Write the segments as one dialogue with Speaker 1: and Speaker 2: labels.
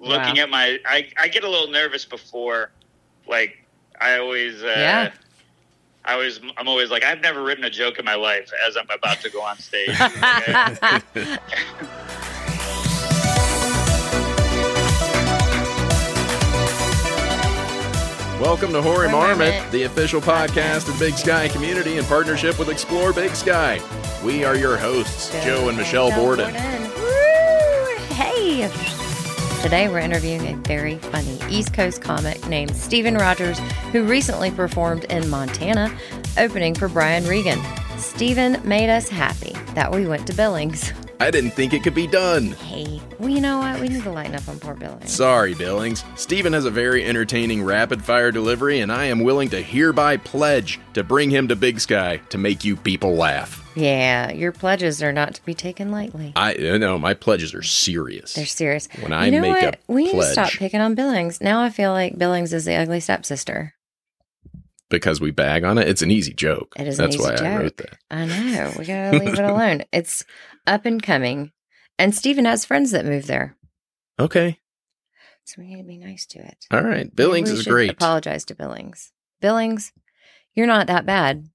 Speaker 1: looking
Speaker 2: Wow.
Speaker 1: at my. I I get a little nervous before, like I always. Uh,
Speaker 2: Yeah.
Speaker 1: I always, I'm always like, I've never written a joke in my life as I'm about to go on stage.
Speaker 3: Welcome to Hoary
Speaker 2: Hoary
Speaker 3: Marmot,
Speaker 2: Marmot.
Speaker 3: the official podcast of the Big Sky Community in partnership with Explore Big Sky. We are your hosts, Joe and Michelle Borden.
Speaker 2: Woo! Today we're interviewing a very funny East Coast comic named Steven Rogers, who recently performed in Montana, opening for Brian Regan. Steven made us happy that we went to Billings.
Speaker 3: I didn't think it could be done.
Speaker 2: Hey, well, you know what? We need to lighten up on poor Billings.
Speaker 3: Sorry, Billings. Steven has a very entertaining rapid fire delivery, and I am willing to hereby pledge to bring him to Big Sky to make you people laugh.
Speaker 2: Yeah, your pledges are not to be taken lightly.
Speaker 3: I no, my pledges are serious.
Speaker 2: They're serious.
Speaker 3: When I
Speaker 2: you know
Speaker 3: make a
Speaker 2: we need to stop picking on Billings. Now I feel like Billings is the ugly stepsister.
Speaker 3: because we bag on it. It's an easy joke.
Speaker 2: It is an
Speaker 3: That's
Speaker 2: easy
Speaker 3: why I
Speaker 2: joke.
Speaker 3: wrote that.
Speaker 2: I know. We gotta leave it alone. It's up and coming. And Steven has friends that move there.
Speaker 3: Okay.
Speaker 2: So we need to be nice to it.
Speaker 3: All right. Billings is great.
Speaker 2: Apologize to Billings. Billings, you're not that bad.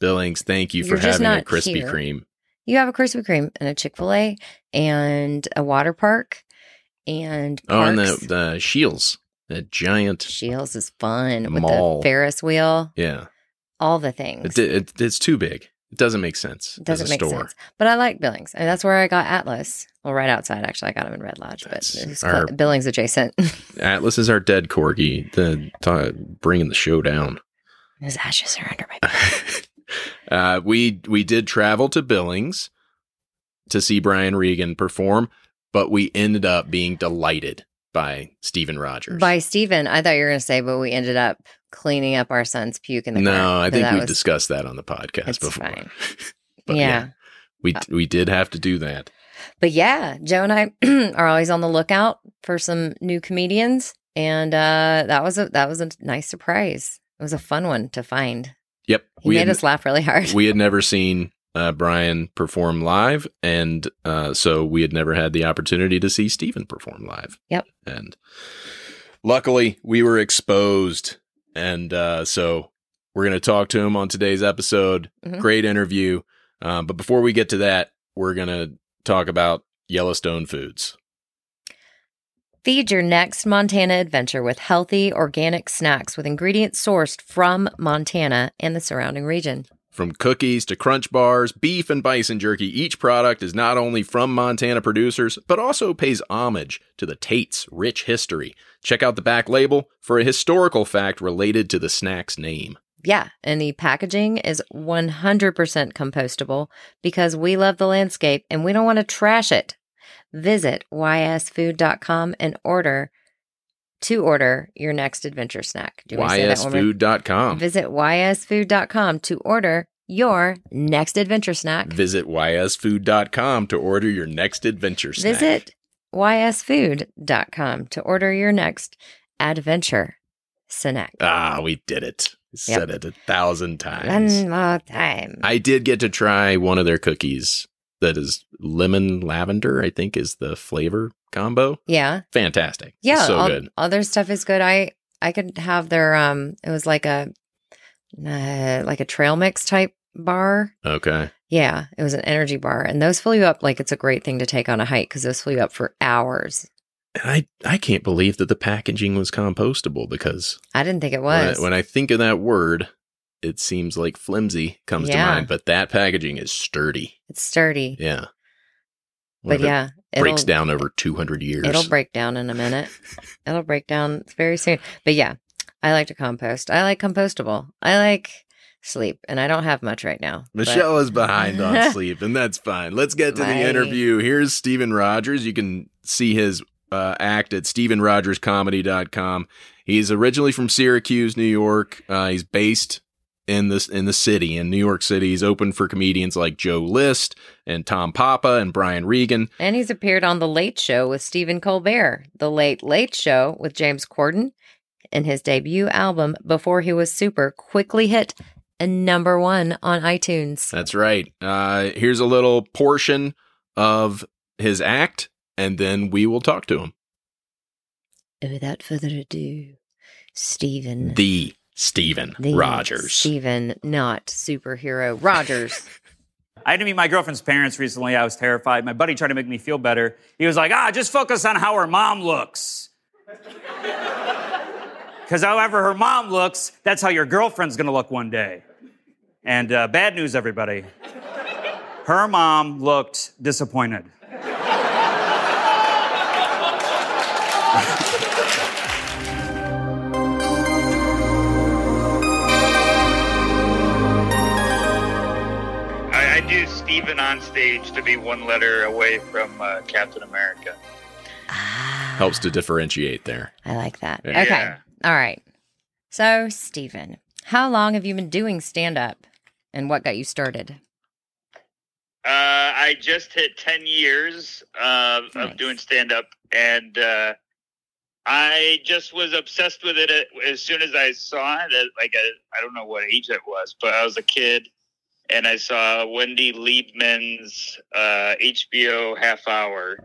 Speaker 3: Billings, thank you for
Speaker 2: You're
Speaker 3: having a Krispy
Speaker 2: here.
Speaker 3: Kreme.
Speaker 2: You have a Krispy Kreme and a Chick fil A and a water park and
Speaker 3: Oh, and the the Scheels, that giant.
Speaker 2: Scheels is fun with
Speaker 3: Mall.
Speaker 2: the Ferris wheel,
Speaker 3: Yeah,
Speaker 2: all the things.
Speaker 3: it, it, it's too big. It doesn't make sense.
Speaker 2: It doesn't
Speaker 3: as a
Speaker 2: make
Speaker 3: store.
Speaker 2: sense. But I like Billings. And that's where I got Atlas. Well, right outside, actually. I got him in Red Lodge, but it's
Speaker 3: our-
Speaker 2: Billings adjacent.
Speaker 3: Atlas is our dead corgi. The bringing the show down.
Speaker 2: His ashes are under my bed.
Speaker 3: uh, we we did travel to Billings to see Brian Regan perform, but we ended up being delighted by Steven Rogers.
Speaker 2: By Steven, I thought you were going to say, but we ended up cleaning up our son's puke in the
Speaker 3: no,
Speaker 2: car.
Speaker 3: No,
Speaker 2: I
Speaker 3: think
Speaker 2: was-
Speaker 3: discussed that on the podcast before. But
Speaker 2: yeah.
Speaker 3: we we did have to do that.
Speaker 2: But yeah, Joe and I are always on the lookout for some new comedians. And uh, that was a that was a nice surprise. It was a fun one to find.
Speaker 3: Yep,
Speaker 2: He
Speaker 3: we
Speaker 2: made
Speaker 3: had,
Speaker 2: us laugh really hard.
Speaker 3: we had never seen uh, Brian perform live, and uh, so we had never had the opportunity to see Steven perform live.
Speaker 2: Yep.
Speaker 3: and luckily we were exposed, and uh, so we're going to talk to him on today's episode.
Speaker 2: Mhm.
Speaker 3: Great interview, uh, but before we get to that, we're going to talk about Yellowstone foods.
Speaker 2: Feed your next Montana adventure with healthy, organic snacks with ingredients sourced from Montana and the surrounding region.
Speaker 3: From cookies to crunch bars, beef and bison jerky, each product is not only from Montana producers, but also pays homage to the Tate's rich history. Check out the back label for a historical fact related to the snack's name.
Speaker 2: Yeah, and the packaging is 100% compostable because we love the landscape and we don't want to trash it. Visit ysfood.com and order to order your next adventure snack. Do you want to say that one?
Speaker 3: YSfood.com.
Speaker 2: Visit ysfood.com to order your next adventure snack.
Speaker 3: Visit YSfood.com to order your next adventure snack.
Speaker 2: Visit ysfood.com to order your next adventure snack.
Speaker 3: Ah, we did it.
Speaker 2: Yep.
Speaker 3: Said it a thousand times.
Speaker 2: One more time.
Speaker 3: I did get to try one of their cookies that is lemon lavender, I think is the flavor combo.
Speaker 2: yeah.
Speaker 3: Fantastic.
Speaker 2: Yeah,
Speaker 3: So
Speaker 2: all,
Speaker 3: good.
Speaker 2: Other stuff is good. I I could have their um. It was like a uh, like a trail mix type bar.
Speaker 3: Okay.
Speaker 2: Yeah, it was an energy bar, and those fill you up like it's a great thing to take on a hike because those fill you up for hours.
Speaker 3: And I, I can't believe that the packaging was compostable because
Speaker 2: I didn't think it
Speaker 3: when I,
Speaker 2: was.
Speaker 3: when I think of that word, it seems like flimsy comes
Speaker 2: Yeah.
Speaker 3: to mind, but that packaging is sturdy.
Speaker 2: it's sturdy,
Speaker 3: Yeah. What
Speaker 2: but
Speaker 3: if it
Speaker 2: yeah,
Speaker 3: breaks down over 200 years.
Speaker 2: It'll break down in a minute. it'll break down very soon. But yeah, I like to compost. I like compostable. I like sleep, and I don't have much right now. but-
Speaker 3: Michelle is behind on sleep, and that's fine. Let's get to
Speaker 2: My-
Speaker 3: the interview. Here's Steven Rogers. You can see his uh, act at StevenRogersComedy.com. He's originally from Syracuse, New York. Uh, he's based in this in the city in New York City. He's open for comedians like Joe List and Tom Papa and Brian Regan.
Speaker 2: And he's appeared on The Late Show with Stephen Colbert, The Late Late Show with James Corden, and his debut album, Before He Was Super, quickly hit a number one on iTunes.
Speaker 3: That's right. Uh, here's a little portion of his act, and then we will talk to him.
Speaker 2: without further ado, Stephen.
Speaker 3: The Steven
Speaker 2: the
Speaker 3: Rogers.
Speaker 2: Stephen, not superhero Rogers.
Speaker 4: I had to meet my girlfriend's parents recently. I was terrified. My buddy tried to make me feel better. He was like, ah, just focus on how her mom looks. Because however her mom looks, that's how your girlfriend's gonna look one day. And uh, bad news, everybody. Her mom looked disappointed.
Speaker 1: do Steven on stage to be one letter away from uh, Captain America.
Speaker 2: ah,
Speaker 3: Helps to differentiate there.
Speaker 2: I like that.
Speaker 3: Yeah.
Speaker 2: Okay.
Speaker 1: Yeah.
Speaker 2: All right. So, Stephen, how long have you been doing stand up and what got you started?
Speaker 1: Uh, I just hit 10 years uh,
Speaker 2: Nice.
Speaker 1: of doing stand up, and uh, I just was obsessed with it as soon as I saw it. Like, I, I don't know what age it was, but I was a kid, and I saw Wendy Liebman's uh, HBO half hour.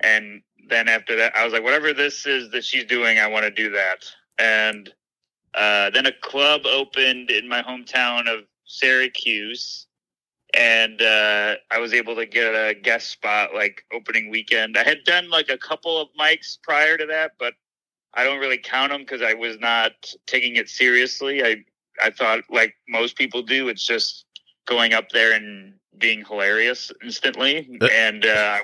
Speaker 1: And then after that, I was like, whatever this is that she's doing, I want to do that. And uh, then a club opened in my hometown of Syracuse and uh, I was able to get a guest spot like opening weekend. I had done like a couple of mics prior to that, but I don't really count them because I was not taking it seriously. I I thought like most people do, it's just going up there and being hilarious instantly,
Speaker 3: Uh.
Speaker 1: and uh, I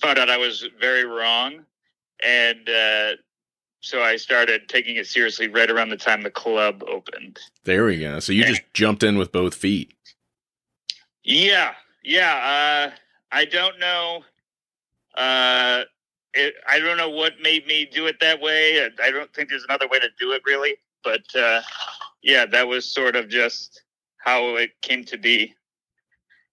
Speaker 1: found out I was very wrong, and uh, so I started taking it seriously right around the time the club opened.
Speaker 3: There we go. So you just jumped in with both feet.
Speaker 1: Yeah, yeah. Uh, I don't know. Uh, it, I don't know what made me do it that way. I don't think there's another way to do it, really. But uh, yeah, that was sort of just how it came to be,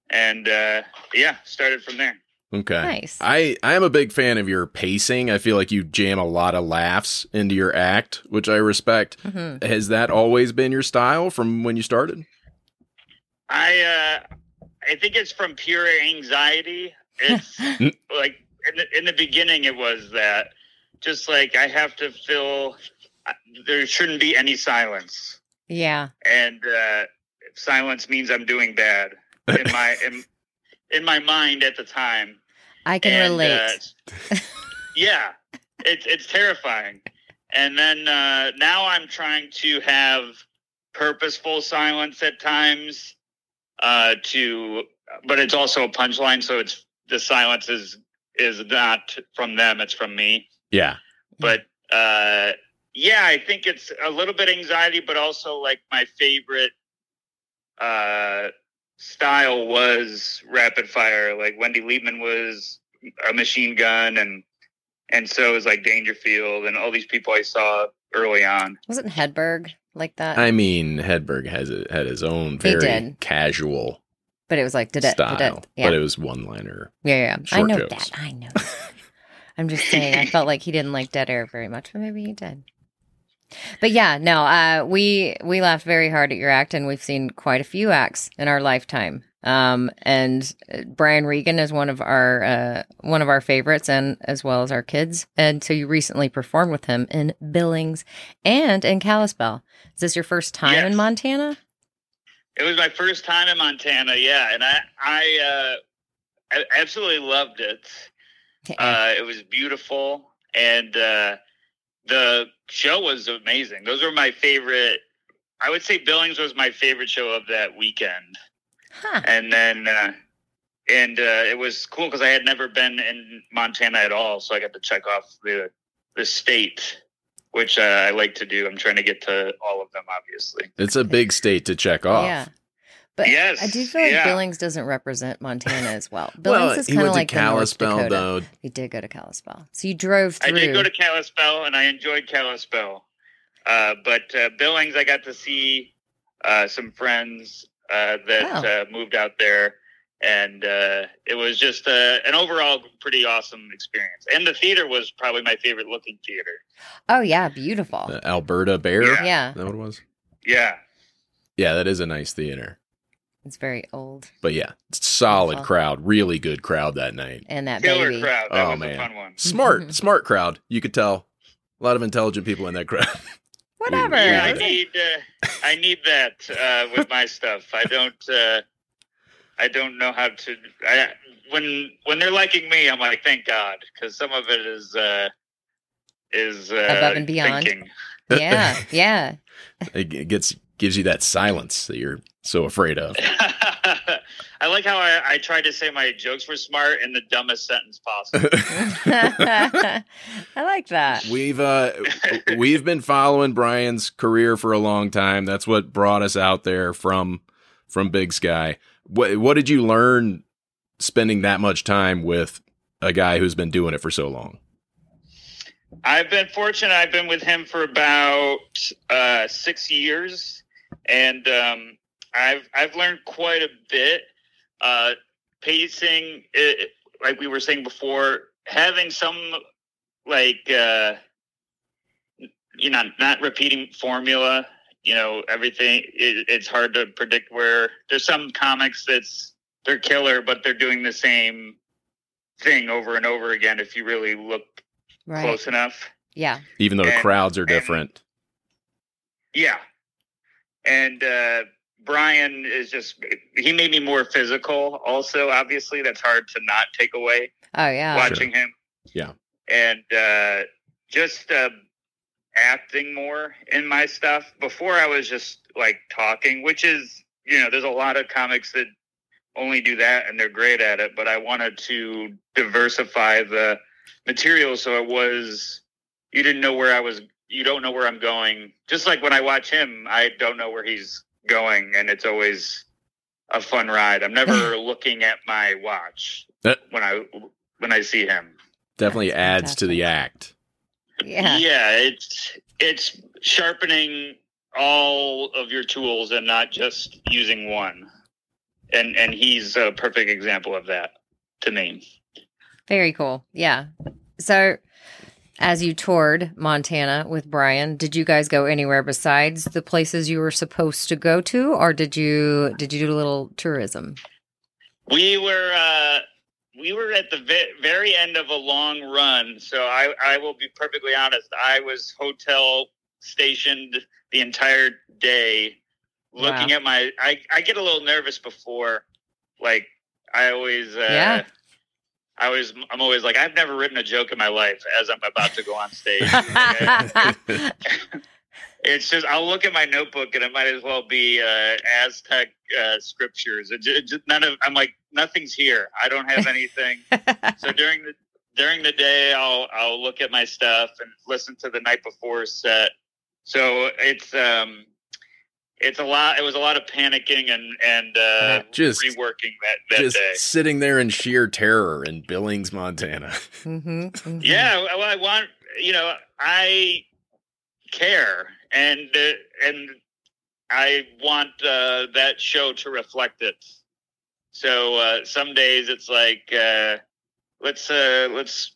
Speaker 1: and uh, yeah, started from there.
Speaker 3: Okay.
Speaker 2: Nice.
Speaker 3: I, I am a big fan of your pacing. I feel like you jam a lot of laughs into your act, which I respect.
Speaker 2: hmm
Speaker 3: Has that always been your style from when you started?
Speaker 1: I uh, I think it's from pure anxiety. It's like in the, in the beginning, it was that just like I have to feel there shouldn't be any silence.
Speaker 2: Yeah.
Speaker 1: and uh, silence means I'm doing bad in my in, in my mind at the time.
Speaker 2: I can
Speaker 1: And,
Speaker 2: relate.
Speaker 1: uh, yeah, it's it's terrifying. And then uh, now I'm trying to have purposeful silence at times. Uh, to, but it's also a punchline, so it's the silence is is not from them; it's from me
Speaker 3: Yeah.
Speaker 1: but uh yeah i think it's a little bit anxiety but also like my favorite uh style was rapid fire like wendy liebman was a machine gun and and so was like dangerfield and all these people i saw early on
Speaker 2: Wasn't Hedberg like that?
Speaker 3: I mean, Hedberg has a, had his own very casual
Speaker 2: but it was like did it,
Speaker 3: style,
Speaker 2: did it? Yeah.
Speaker 3: but it was one liner.
Speaker 2: yeah, yeah. I know
Speaker 3: jokes.
Speaker 2: that. I know. I'm just saying. I felt like he didn't like dead air very much, but maybe he did. But yeah, no. Uh, we we laughed very hard at your act, and we've seen quite a few acts in our lifetime. Um, and uh, Brian Regan is one of our uh, one of our favorites, and as well as our kids. And so you recently performed with him in Billings and in Kalispell. Is this your first time in Montana?
Speaker 1: it was my first time in montana yeah and i i uh i absolutely loved it Uh, it was beautiful, and uh, the show was amazing. Those were my favorite. I would say Billings was my favorite show of that weekend,
Speaker 2: huh.
Speaker 1: and then uh, and uh, it was cool because I had never been in Montana at all, so I got to check off the the state, which uh, I like to do. I'm trying to get to all of them, obviously.
Speaker 3: It's a big state to check off.
Speaker 2: Yeah. But
Speaker 1: Yes,
Speaker 2: I do feel like
Speaker 1: yeah.
Speaker 2: Billings doesn't represent Montana as well. Billings
Speaker 3: well,
Speaker 2: is kind of like
Speaker 3: to
Speaker 2: the North Dakota.
Speaker 3: though.
Speaker 2: He did go to Kalispell. So you drove through.
Speaker 1: I did go to Kalispell, and I enjoyed Kalispell. Uh, but uh, Billings, I got to see uh, some friends uh, that
Speaker 2: Oh.
Speaker 1: uh, moved out there, and uh, it was just uh, an overall pretty awesome experience. And the theater was probably my favorite looking theater.
Speaker 2: oh yeah, beautiful.
Speaker 3: The Alberta Bair.
Speaker 1: Yeah.
Speaker 2: yeah,
Speaker 3: Is that what it was?
Speaker 1: Yeah,
Speaker 3: Yeah, that is a nice theater.
Speaker 2: It's very old.
Speaker 3: But yeah, solid
Speaker 2: Awful.
Speaker 3: crowd, really good crowd that night.
Speaker 2: And that
Speaker 1: killer
Speaker 2: baby.
Speaker 1: crowd. That
Speaker 3: Oh,
Speaker 1: was
Speaker 3: man.
Speaker 1: a fun one.
Speaker 3: Smart, smart crowd. You could tell. A lot of intelligent people in that crowd.
Speaker 2: Whatever.
Speaker 1: Yeah, I need uh, I need that uh, with my stuff. I don't uh, I don't know how to. I, when when they're liking me, I'm like, thank God, because some of it is uh, is uh,
Speaker 2: Above and beyond.
Speaker 1: thinking.
Speaker 2: yeah, yeah.
Speaker 3: it gets gives you that silence that you're so afraid of.
Speaker 1: I like how I, I tried to say my jokes were smart in the dumbest sentence possible.
Speaker 2: I like that.
Speaker 3: We've uh we've been following Brian's career for a long time. That's what brought us out there from from Big Sky. What what did you learn spending that much time with a guy who's been doing it for so long?
Speaker 1: I've been fortunate. I've been with him for about uh, six years, and um, I've I've learned quite a bit. Uh, pacing, it, like we were saying before, having some like uh, you know not repeating formula. You know everything. It, it's hard to predict where there's some comics that's they're killer, but they're doing the same thing over and over again. If you really look
Speaker 2: Right.
Speaker 1: close enough.
Speaker 2: Yeah.
Speaker 3: Even though the crowds are
Speaker 1: and-
Speaker 3: different.
Speaker 1: Yeah. And uh, Brian is just, he made me more physical, also, obviously. That's hard to not take away
Speaker 2: Oh yeah.
Speaker 1: watching him.
Speaker 3: Yeah.
Speaker 1: And uh, just uh, acting more in my stuff. Before I was just like talking, which is, you know, there's a lot of comics that only do that and they're great at it. But I wanted to diversify the material so it was, you didn't know where I was, you don't know where I'm going. Just like when I watch him, I don't know where he's going. And it's always a fun ride. I'm never looking at my watch
Speaker 3: That
Speaker 1: when I when I see him.
Speaker 3: definitely
Speaker 2: That's
Speaker 3: adds to the act.
Speaker 2: Yeah, yeah.
Speaker 1: it's it's sharpening all of your tools and not just using one. And and he's a perfect example of that to me.
Speaker 2: Very cool. Yeah. So, as you toured Montana with Brian, did you guys go anywhere besides the places you were supposed to go to, or did you did you do a little tourism?
Speaker 1: We were uh we were at the ve- very end of a long run, so I I will be perfectly honest. I was hotel stationed the entire day looking
Speaker 2: Wow.
Speaker 1: at my I I get a little nervous before like I always uh
Speaker 2: Yeah.
Speaker 1: I always I'm always like I've never written a joke in my life as I'm about to go on stage. It's just I'll look at my notebook and it might as well be uh, Aztec uh, scriptures. It just, just none of I'm like nothing's here. I don't have anything. so during the during the day, I'll I'll look at my stuff and listen to the night before set. So it's um it's a lot. It was a lot of panicking and and uh,
Speaker 3: Just-
Speaker 1: reworking that that
Speaker 3: Just
Speaker 1: day.
Speaker 3: sitting there in sheer terror in Billings, Montana.
Speaker 2: hmm hmm
Speaker 1: Yeah, well, I want you know I care and uh, and I want uh, that show to reflect it. So uh, some days it's like uh, let's uh, let's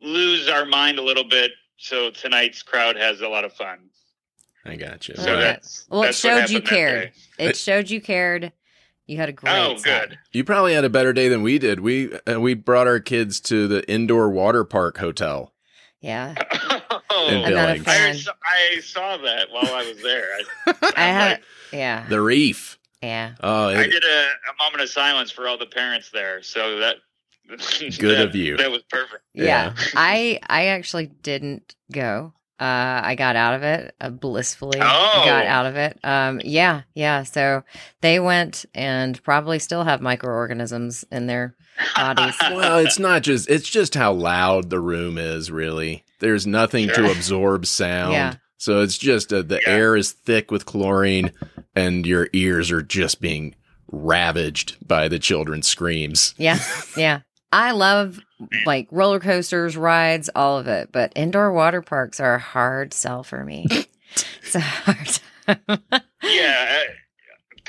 Speaker 1: lose our mind a little bit so tonight's crowd has a lot of fun.
Speaker 3: I got you.
Speaker 1: So
Speaker 2: yeah.
Speaker 1: that's
Speaker 2: Well, it
Speaker 1: that's what
Speaker 2: showed you cared. It showed you cared. You had a great.
Speaker 1: Oh,
Speaker 2: set.
Speaker 1: good.
Speaker 3: You probably had a better day than we did. We uh, we brought our kids to the indoor water park hotel.
Speaker 2: Yeah.
Speaker 1: Oh,
Speaker 3: In
Speaker 2: I'm not a
Speaker 3: Billings.
Speaker 1: I, saw, I saw that while I was there. I,
Speaker 2: I had.
Speaker 1: like,
Speaker 2: Yeah.
Speaker 3: The reef.
Speaker 2: Yeah.
Speaker 3: Oh,
Speaker 1: I did a, a moment of silence for all the parents there, so that
Speaker 3: Good
Speaker 1: that-
Speaker 3: of you.
Speaker 1: That was perfect.
Speaker 2: Yeah.
Speaker 3: Yeah.
Speaker 2: I I actually didn't go. Uh, I got out of it uh, blissfully.
Speaker 1: Oh.
Speaker 2: Got out of it. Um, yeah, yeah. So they went and probably still have microorganisms in their bodies.
Speaker 3: well, it's not just it's just how loud the room is. Really, there's nothing to absorb sound.
Speaker 2: Yeah.
Speaker 3: So it's just uh, the
Speaker 1: Yeah.
Speaker 3: air is thick with chlorine, and your ears are just being ravaged by the children's screams.
Speaker 2: Yeah, yeah. I love like roller coasters, rides, all of it. But indoor water parks are a hard sell for me. it's a hard. time.
Speaker 1: yeah,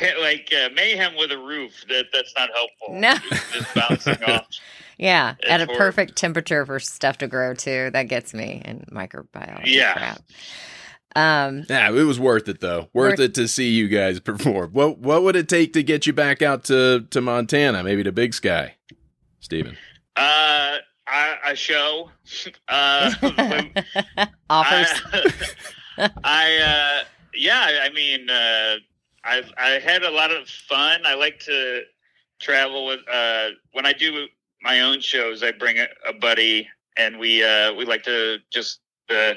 Speaker 1: uh, like uh, mayhem with a roof. That that's not helpful.
Speaker 2: No.
Speaker 1: just, just bouncing off.
Speaker 2: yeah,
Speaker 1: It's
Speaker 2: at a
Speaker 1: horrible.
Speaker 2: perfect temperature for stuff to grow too. That gets me and microbiology.
Speaker 1: Yeah.
Speaker 2: crap. Um.
Speaker 3: Yeah, it was worth it though. Worth
Speaker 2: Worth-
Speaker 3: it to see you guys perform. What what would it take to get you back out to to Montana, maybe to Big Sky, Steven?
Speaker 1: Uh, a, a show. Uh,
Speaker 2: offers.
Speaker 1: I, I uh, yeah, I mean, uh, I've I had a lot of fun. I like to travel with uh, when I do my own shows. I bring a, a buddy, and we uh, we like to just uh,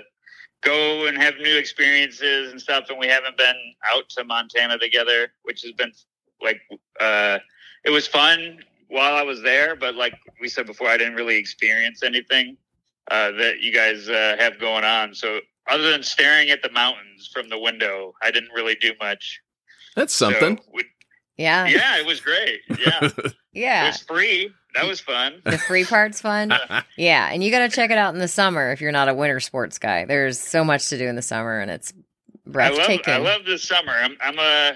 Speaker 1: go and have new experiences and stuff. And we haven't been out to Montana together, which has been like uh, it was fun while I was there. But like we said before, I didn't really experience anything uh, that you guys uh, have going on. So other than staring at the mountains from the window, I didn't really do much.
Speaker 3: That's something.
Speaker 1: So we-
Speaker 2: yeah.
Speaker 1: yeah, it was great. Yeah,
Speaker 2: yeah.
Speaker 1: it was free. That was fun.
Speaker 2: The free part's fun. Yeah. And you got to check it out in the summer if you're not a winter sports guy. There's so much to do in the summer and it's
Speaker 1: I love
Speaker 2: breathtaking.
Speaker 1: I love the summer. I'm I'm a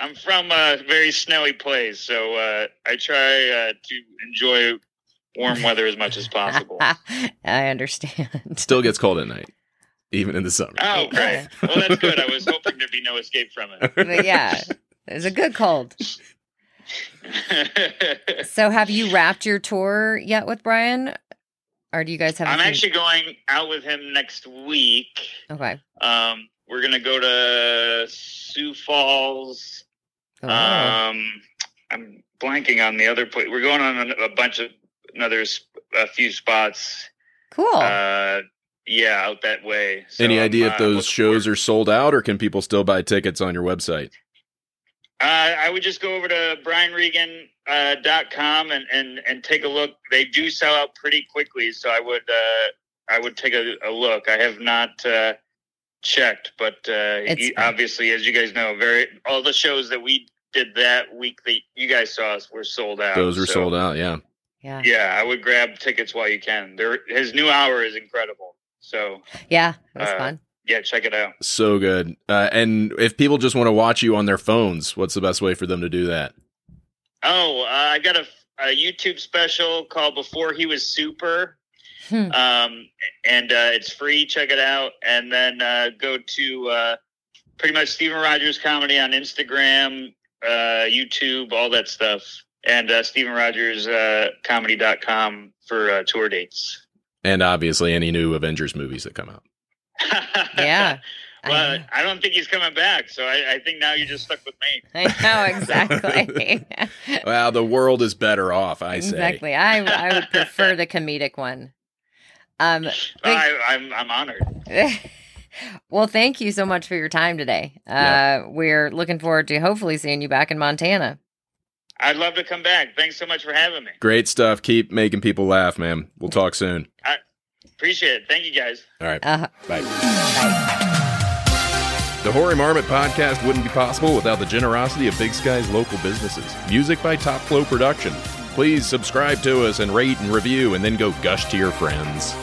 Speaker 1: I'm from a very snowy place, so uh, I try uh, to enjoy warm weather as much as possible.
Speaker 2: I understand.
Speaker 3: Still gets cold at night, even in the summer.
Speaker 1: Oh, great. Well, that's good. I was hoping there'd be no escape from
Speaker 2: But yeah, it's a good cold. So have you wrapped your tour yet with Brian? Or do you guys have
Speaker 1: I'm
Speaker 2: few-
Speaker 1: actually going out with him next week.
Speaker 2: Okay.
Speaker 1: Um, we're gonna go to Sioux Falls.
Speaker 2: Oh.
Speaker 1: Um, I'm blanking on the other place. We're going on a, a bunch of another a few spots.
Speaker 2: cool.
Speaker 1: Uh, yeah, out that way. So
Speaker 3: Any
Speaker 1: I'm,
Speaker 3: idea if
Speaker 1: uh,
Speaker 3: those
Speaker 1: looking
Speaker 3: shows
Speaker 1: forward-
Speaker 3: are sold out, or can people still buy tickets on your website?
Speaker 1: Uh, I would just go over to brianregan.com uh, dot com and, and, and take a look. They do sell out pretty quickly, so I would uh, I would take a, a look. I have not uh, checked, but uh,
Speaker 2: It's-
Speaker 1: obviously, as you guys know, very all the shows that we did that week that you guys saw us were sold out.
Speaker 3: Those are
Speaker 1: so,
Speaker 3: sold out. Yeah.
Speaker 2: yeah.
Speaker 1: Yeah, I would grab tickets while you can. There, his new hour is incredible. So
Speaker 2: Yeah. It was
Speaker 1: Uh,
Speaker 2: fun.
Speaker 1: yeah, check it out.
Speaker 3: So good. Uh, and if people just want to watch you on their phones, what's the best way for them to do that?
Speaker 1: Oh, uh, I got a, a YouTube special called "Before He Was Super."
Speaker 2: Hmm.
Speaker 1: um, and uh, it's free. Check it out, and then uh, go to uh, pretty much Steven Rogers Comedy on Instagram, uh, YouTube, all that stuff, and uh, Steven Rogers uh, Comedy.com for uh, tour dates.
Speaker 3: And obviously, any new Avengers movies that come out.
Speaker 2: Yeah.
Speaker 1: well,
Speaker 2: I,
Speaker 1: I don't think he's coming back, so I, I think now you're just stuck with me.
Speaker 2: I know exactly.
Speaker 3: Well, the world is better off, I say.
Speaker 2: exactly. I I would prefer the comedic one. Um
Speaker 1: I, I'm I'm honored.
Speaker 2: well, thank you so much for your time today. Uh
Speaker 3: Yeah.
Speaker 2: we're looking forward to hopefully seeing you back in Montana.
Speaker 1: I'd love to come back. Thanks so much for having me.
Speaker 3: Great stuff. Keep making people laugh, man. We'll talk soon.
Speaker 1: Appreciate it. Thank you guys.
Speaker 3: All right.
Speaker 2: Uh,
Speaker 3: Bye. The Hoary Marmot podcast wouldn't be possible without the generosity of Big Sky's local businesses. Music by Top Flow Production. Please subscribe to us and rate and review, and then go gush to your friends.